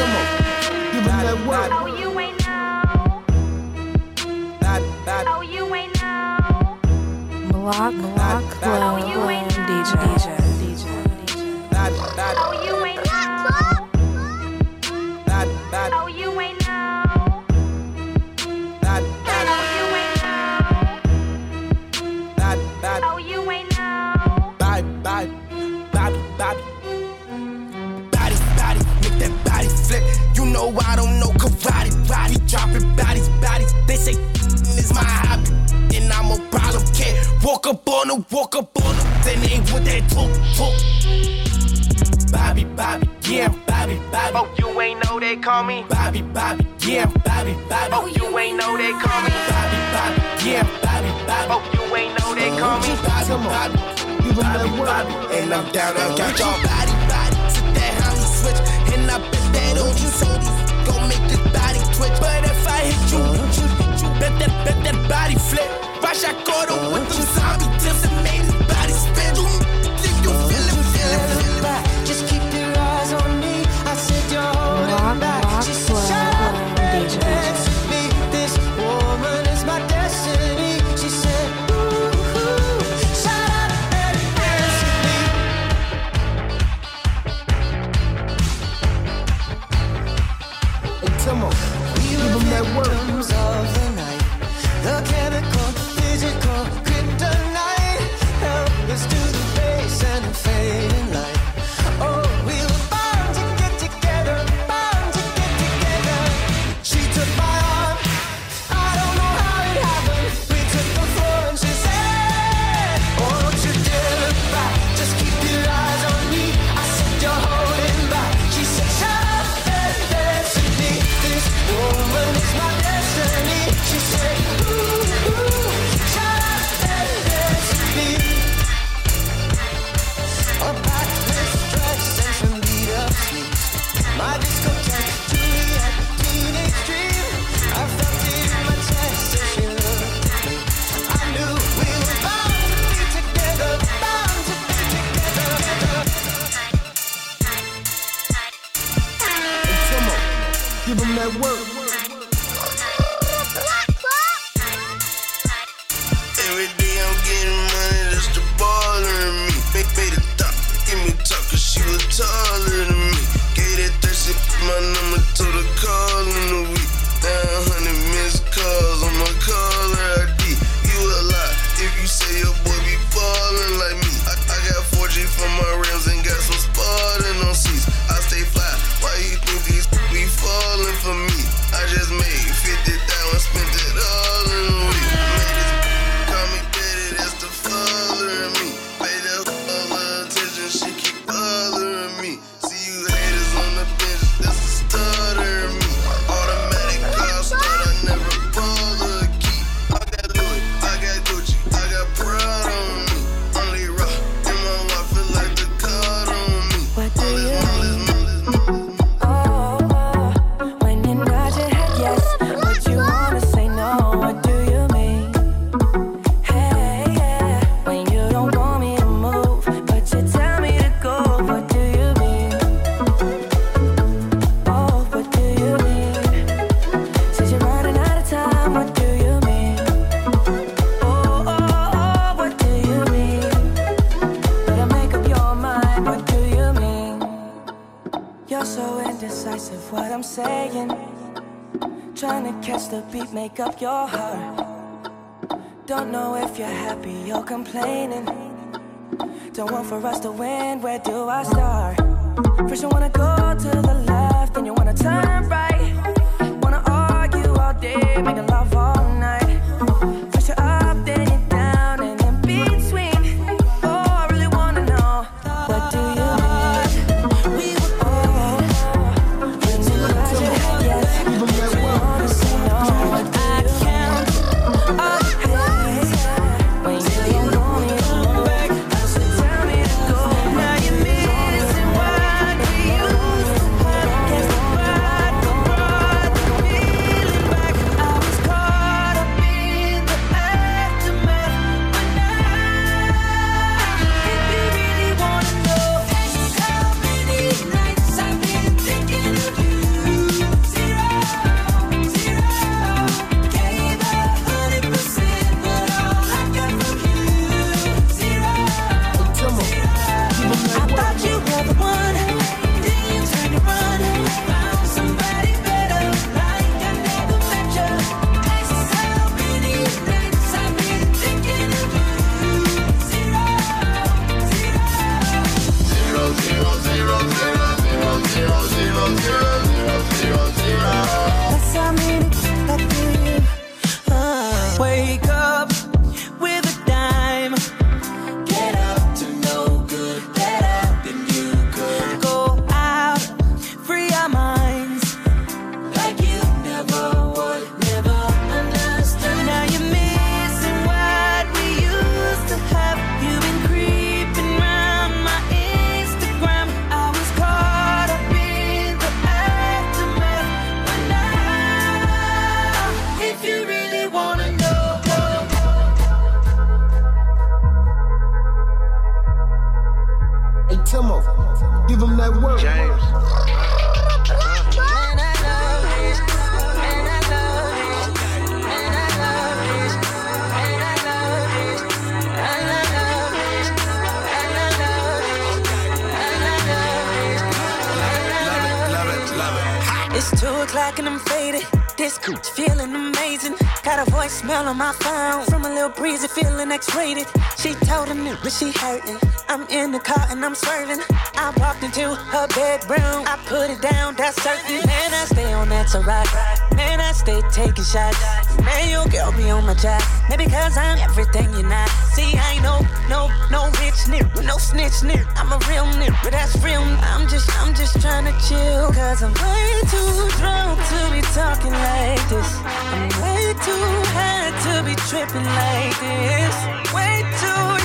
Give him that word. Oh, you ain't know. Oh, you ain't know. Block, block, block. Oh, club, you ain't know. DJ, DJ, DJ, flip. You know I don't know karate, body dropping bodies, bodies. They say is my hobby, and I'm a problem kid. Walk up on them, walk up on them, then they with that talk, talk. Bobby, Bobby, yeah, Bobby, Bobby. Oh, you ain't know they call me. Bobby, Bobby, yeah, Bobby, Bobby. Oh, you ain't know they call me. Bobby, Bobby, yeah, Bobby, Bobby. Oh, you ain't know they call me. Bobby, Bobby, Give him Bobby. Bobby, and I'm down, I got y'all that OG sold gon' make this body twitch. But if I hit you, you, you bet that, bet that body flip. I caught give the beat, make up your heart. Don't know if you're happy or complaining. Don't want for us to win, where do I start? First, you wanna go to the left, Timo. Give him that. James. It's two o'clock and I'm faded. This coach feeling amazing. Got a voicemail on my phone from a little breezy feeling X-rated. She told a nigga she hurting. I'm in the car and I'm swerving. I walked into her bedroom. I put it down, that's certain. Man, I stay on that to rock. Man, I stay taking shots. Man, your girl be on my job. Maybe cause I'm everything you're not. See, I ain't no, no, no rich nigga, no snitch nigga. I'm a real nigga, but that's real. I'm just, I'm just trying to chill. Cause I'm way too drunk to be talking like this. I'm way too high to be tripping like this. Way too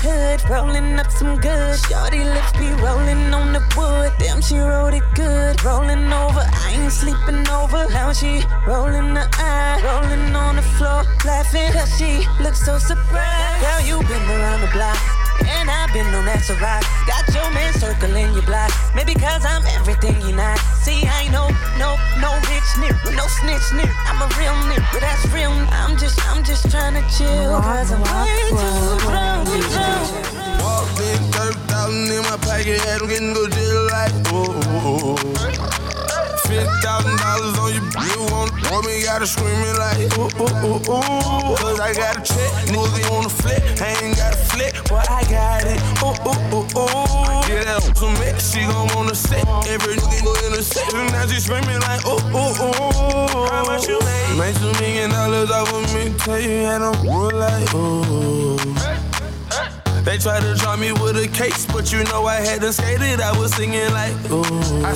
hood, rolling up some good. Shorty lips be rolling on the wood. Damn, she wrote it good. Rolling over, I ain't sleeping over. Now she rolling the eye, rolling on the floor, laughing. Cause she looks so surprised. Girl, you been around the block. And I've been on that to rock. Got your man circling your block. Maybe cause I'm everything you're not. See, I ain't no, no, no rich nigga, no snitch nigga. I'm a real nigga, but that's real. I'm just, I'm just trying to chill. Cause I'm way too drunk to drunk. Walked in, 30,000 in my pocket, had them getting go jail like, oh. Fifty thousand dollars on your bill, want want me, gotta screaming like, oh, oh, oh, oh. Cause I got a check, nigga on the flip, I ain't got a flip, but I got it, oh, oh, oh, oh. Get out some mix, she gon' wanna set, every nigga go in the set, and now she screaming like, oh, oh, oh. How much you made? Made two million dollars off of me, tell you, and I'm real like, oh. They tried to draw me with a case, but you know I had to skate it. I was singing like, ooh. I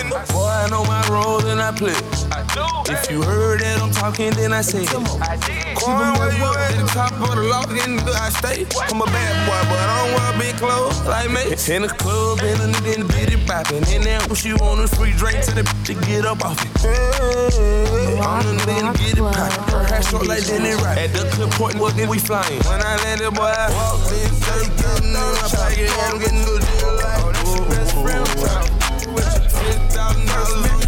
in boy, I know my role and I play. I. If you heard that I'm talking, then I say it. I did. Corn, where you at? The top of the loft, in the I stay. I'm a bad boy, but I don't wear big clothes like me. In the club, and a nigga in the bitty poppin'. And then when she want a free drink to the to get up off it. Hey, I'm the nigga to get it poppin'. Her hair short like Denny Rock. At the clip point, what then we flying. When I landed, boy, I walked in, thirty thousand in pocket, had him getting good deal like. Oh, that's your best friend. Thousand dollars on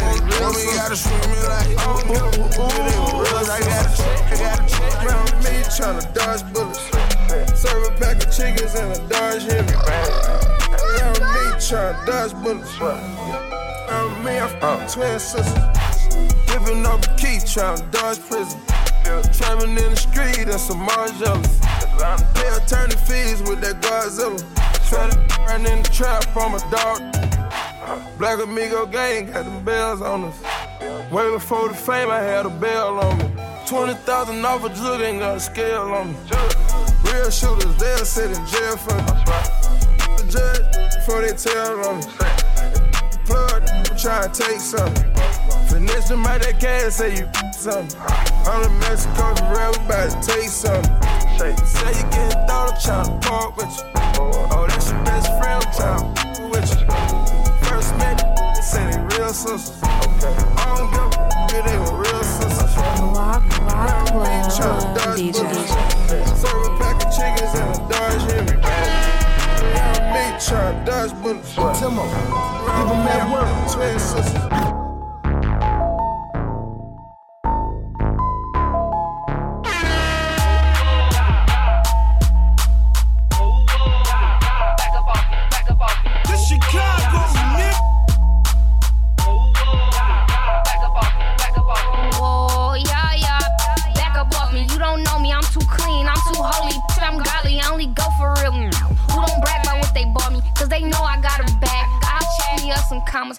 your bill. Want me, gotta swim me like. Oh, oh, oh, oh. I got a check, I got a check. Round me tryna dodge bullets. Serve a pack of chickens and a Dodge Hemi. Round me tryna dodge bullets. Round me, I'm twin sisters. Whipping up the key, tryna dodge prison. Traveling in the street and some Margielas. Pay attorney fees with that Godzilla. Tryna run in the trap from a dog. Black Amigo gang got them bells on us. Way before the fame, I had a bell on me. 20,000 off a jug ain't got a scale on me. Real shooters, they'll sit in jail for me. The judge, before they tell on me. Plug, I'm trying to take something. Finesse them out that cash, say you something. I'm the Mexico for everybody, take something. Say you getting thought, I'm trying to park with you. Oh, that's your best friend, I'm trying sisters. Okay. I don't give a f- it real sisters. Rock, rock, rock, rock, DJ. Serve a pack of chickens and a Dodge Hemi. Me trying to dodge bullets. Work. Twin sisters.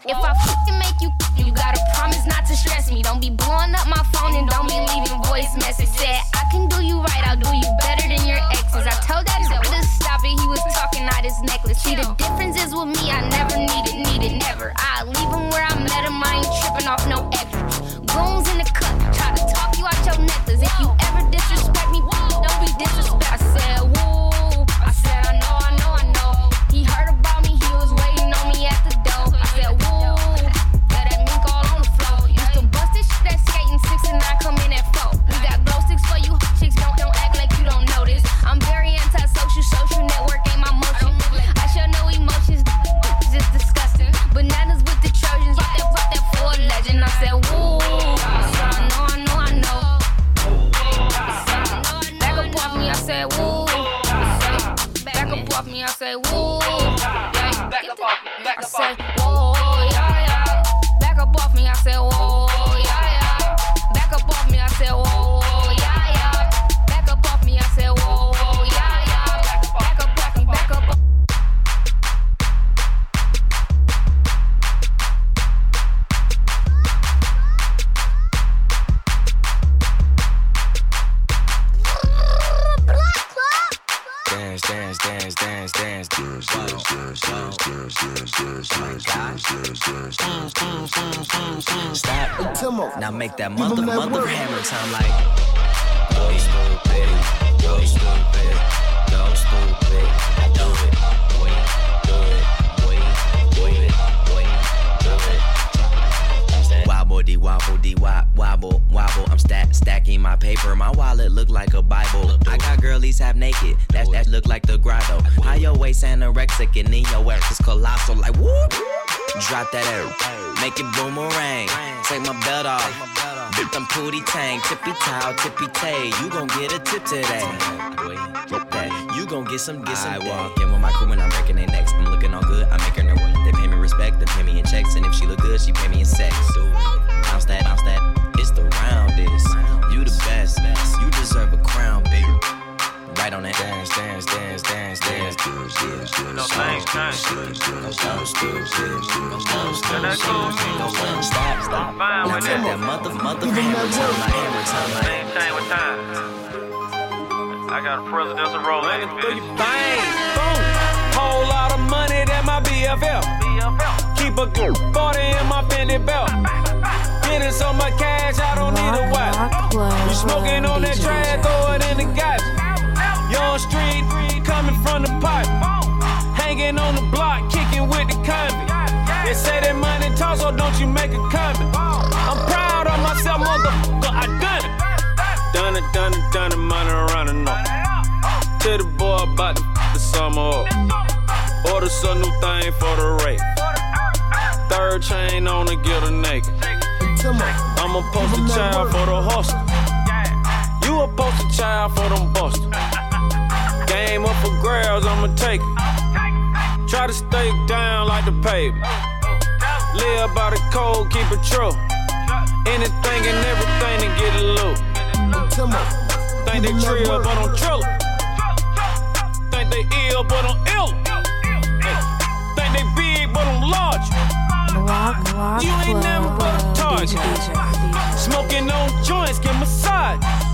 if I. Now make that mother mother hammer time like go stupid, go stupid, go stupid. I do it, boy, do it, boy, do it, do it. Wobble de wobble de wop wobble wobble. I'm stack stacking my paper. My wallet look like a Bible. I got girlies half naked. That that look like the grotto. How your waist anorexic and then your ass is colossal. Like whoop. Drop that air. Make it boomerang. Take my belt off. Bit them pooty tang. Tippy towel, tippy tay. You gon' get a tip today. That you gon' get some, get some. I walk in with my crew and I'm breaking their necks. I'm looking all good, I'm making her work. They pay me respect, they pay me in checks. And if she look good, she pay me in sex. Bounce that, bounce that. It's the roundest. You the best. You deserve a crown, baby. Right on that dance, dance, dance, dance, dance, dance, dance, dance. No thanks, thanks. Go stupid, go stupid, that's cool. go stupid. Stop, stop. Fine Now with make that. that mother, mother hammer time, like hammer time, like. Same thing with time. I got a presidential role in this bitch. Bang, boom. Whole lot of money that my BFL. Keep a good 40 in my Fendi belt. Getting so much cash, I don't need a Lock, watch. lock, low. You smoking on that DJ. trash, throw it in the gas. Young street, coming from the pipe. Hanging on the block, kicking with the convict. They say that money talk, so don't you make a comment. I'm proud of myself, motherfucker, I done it. Done it, done it, done it, money running up. Tell the boy about the, f- the summer up. Order some new thing for the rate. Third chain on to get her naked. Timo, I'm a poster child for the hustle. You a poster child for them busters. Game up for grabs, I'ma take it. Try to stay down like the pavement. Live by the code, keep it true. Anything and everything to get it low. Timo, Think they trill, but I'm trill. Think they ill, but I'm ill. Think they big, but I'm large. Block, block, You ain't never club. but a target. DJ, DJ. Smoking on joints, get massage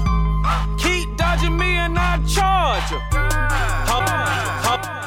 charging me and I charge her. Hop, hop.